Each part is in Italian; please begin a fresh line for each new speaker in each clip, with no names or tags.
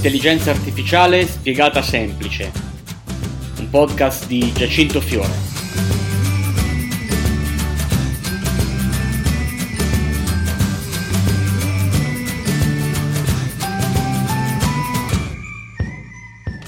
L'intelligenza artificiale spiegata semplice. Un podcast di Giacinto Fiore.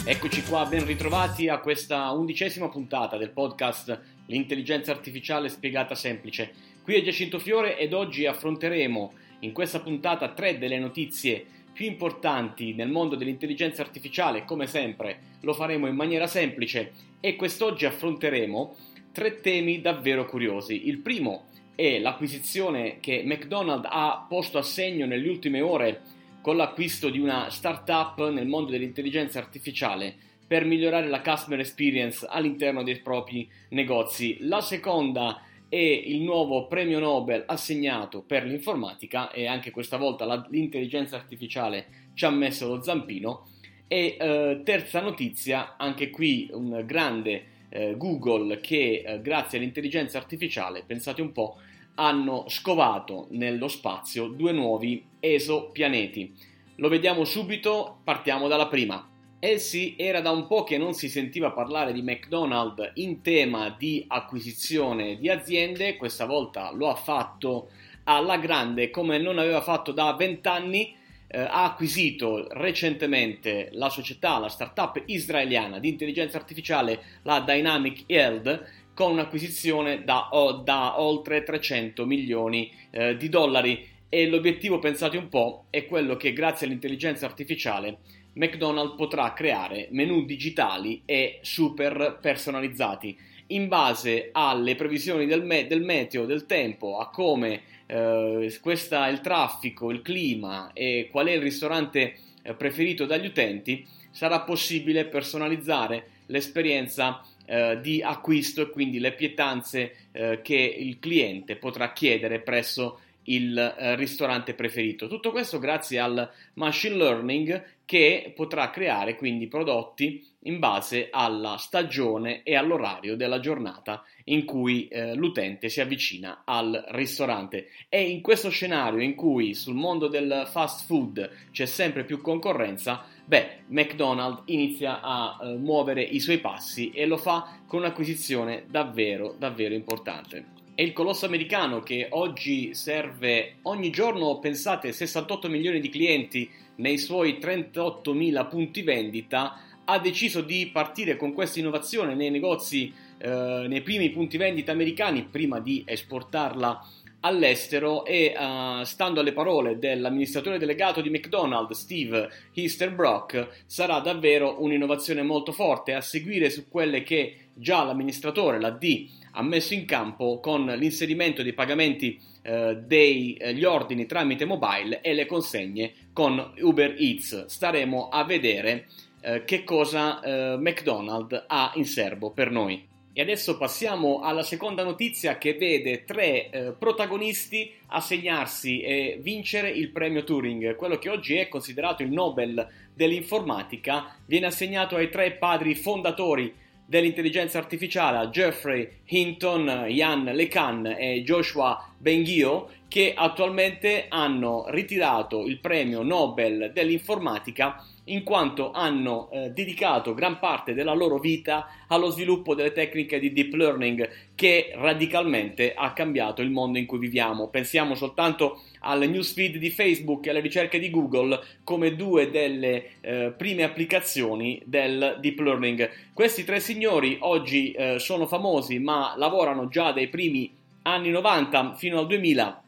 Eccoci qua, ben ritrovati a questa undicesima puntata del podcast L'intelligenza artificiale spiegata semplice. Qui è Giacinto Fiore ed oggi affronteremo in questa puntata tre delle notizie più importanti nel mondo dell'intelligenza artificiale, come sempre lo faremo in maniera semplice e quest'oggi affronteremo tre temi davvero curiosi. Il primo è l'acquisizione che McDonald's ha posto a segno nelle ultime ore con l'acquisto di una startup nel mondo dell'intelligenza artificiale per migliorare la customer experience all'interno dei propri negozi. La seconda e il nuovo premio Nobel assegnato per l'informatica e anche questa volta la, l'intelligenza artificiale ci ha messo lo zampino e eh, terza notizia, anche qui un grande eh, Google che eh, grazie all'intelligenza artificiale, pensate un po', hanno scovato nello spazio due nuovi esopianeti. Lo vediamo subito, partiamo dalla prima. Eh sì, era da un po' che non si sentiva parlare di McDonald's in tema di acquisizione di aziende, questa volta lo ha fatto alla grande come non aveva fatto da vent'anni, eh, ha acquisito recentemente la società, la startup israeliana di intelligenza artificiale, la Dynamic Yield, con un'acquisizione da, da oltre 300 milioni eh, di dollari e l'obiettivo, pensate un po', è quello che grazie all'intelligenza artificiale McDonald's potrà creare menu digitali e super personalizzati in base alle previsioni del, me- del meteo, del tempo, a come eh, questa, il traffico, il clima e qual è il ristorante eh, preferito dagli utenti, sarà possibile personalizzare l'esperienza eh, di acquisto e quindi le pietanze eh, che il cliente potrà chiedere presso il eh, ristorante preferito. Tutto questo grazie al machine learning che potrà creare quindi prodotti in base alla stagione e all'orario della giornata in cui eh, l'utente si avvicina al ristorante. E in questo scenario in cui sul mondo del fast food c'è sempre più concorrenza, beh, McDonald's inizia a eh, muovere i suoi passi e lo fa con un'acquisizione davvero, davvero importante. È il colosso americano che oggi serve ogni giorno, pensate, 68 milioni di clienti nei suoi 38.000 punti vendita, ha deciso di partire con questa innovazione nei negozi, eh, nei primi punti vendita americani prima di esportarla all'estero e uh, stando alle parole dell'amministratore delegato di McDonald's Steve Easterbrook sarà davvero un'innovazione molto forte a seguire su quelle che già l'amministratore, la D, ha messo in campo con l'inserimento dei pagamenti eh, degli eh, ordini tramite mobile e le consegne con Uber Eats. Staremo a vedere eh, che cosa eh, McDonald's ha in serbo per noi. Adesso passiamo alla seconda notizia che vede tre eh, protagonisti assegnarsi e vincere il premio Turing. Quello che oggi è considerato il Nobel dell'informatica viene assegnato ai tre padri fondatori dell'intelligenza artificiale Jeffrey Hinton, Ian LeCun e Joshua Benghio che attualmente hanno ritirato il premio Nobel dell'informatica in quanto hanno eh, dedicato gran parte della loro vita allo sviluppo delle tecniche di deep learning che radicalmente ha cambiato il mondo in cui viviamo. Pensiamo soltanto al newsfeed di Facebook e alle ricerche di Google come due delle eh, prime applicazioni del deep learning. Questi tre signori oggi eh, sono famosi ma lavorano già dai primi anni 90 fino al 2000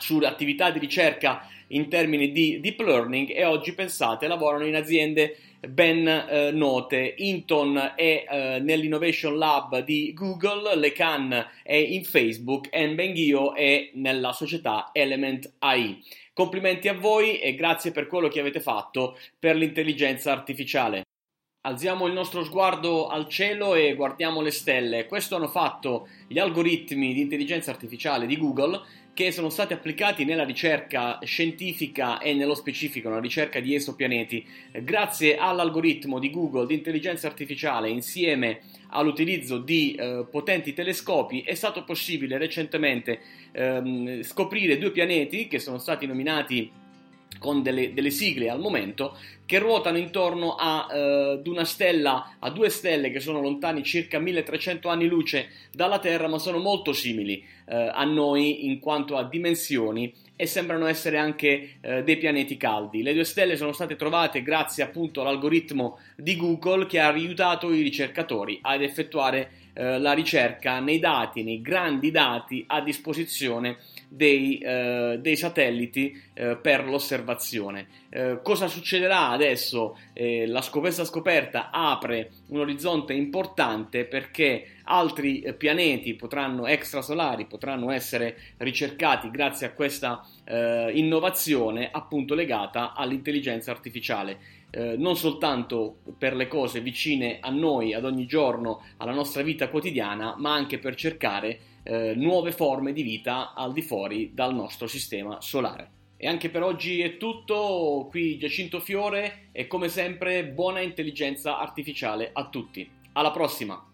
su attività di ricerca in termini di deep learning e oggi pensate lavorano in aziende ben eh, note. Inton è eh, nell'Innovation Lab di Google, Lecan è in Facebook e Benghio è nella società Element AI. Complimenti a voi e grazie per quello che avete fatto per l'intelligenza artificiale. Alziamo il nostro sguardo al cielo e guardiamo le stelle. Questo hanno fatto gli algoritmi di intelligenza artificiale di Google che sono stati applicati nella ricerca scientifica e nello specifico nella ricerca di esopianeti. Grazie all'algoritmo di Google di intelligenza artificiale insieme all'utilizzo di eh, potenti telescopi è stato possibile recentemente ehm, scoprire due pianeti che sono stati nominati con delle, delle, sigle al momento che ruotano intorno a, uh, ad una stella, a due stelle che sono lontani circa 1300 anni luce dalla Terra, ma sono molto simili uh, a noi in quanto a dimensioni e sembrano essere anche uh, dei pianeti caldi. Le due stelle sono state trovate grazie appunto all'algoritmo di Google che ha aiutato i ricercatori ad effettuare la ricerca nei dati, nei grandi dati a disposizione dei, eh, dei satelliti eh, per l'osservazione. Eh, cosa succederà adesso? Eh, la questa scoperta apre un orizzonte importante perché altri eh, pianeti potranno, extrasolari potranno essere ricercati grazie a questa eh, innovazione appunto legata all'intelligenza artificiale. Eh, non soltanto per le cose vicine a noi, ad ogni giorno, alla nostra vita quotidiana, ma anche per cercare eh, nuove forme di vita al di fuori dal nostro sistema solare. E anche per oggi è tutto, qui Giacinto Fiore e come sempre buona intelligenza artificiale a tutti. Alla prossima!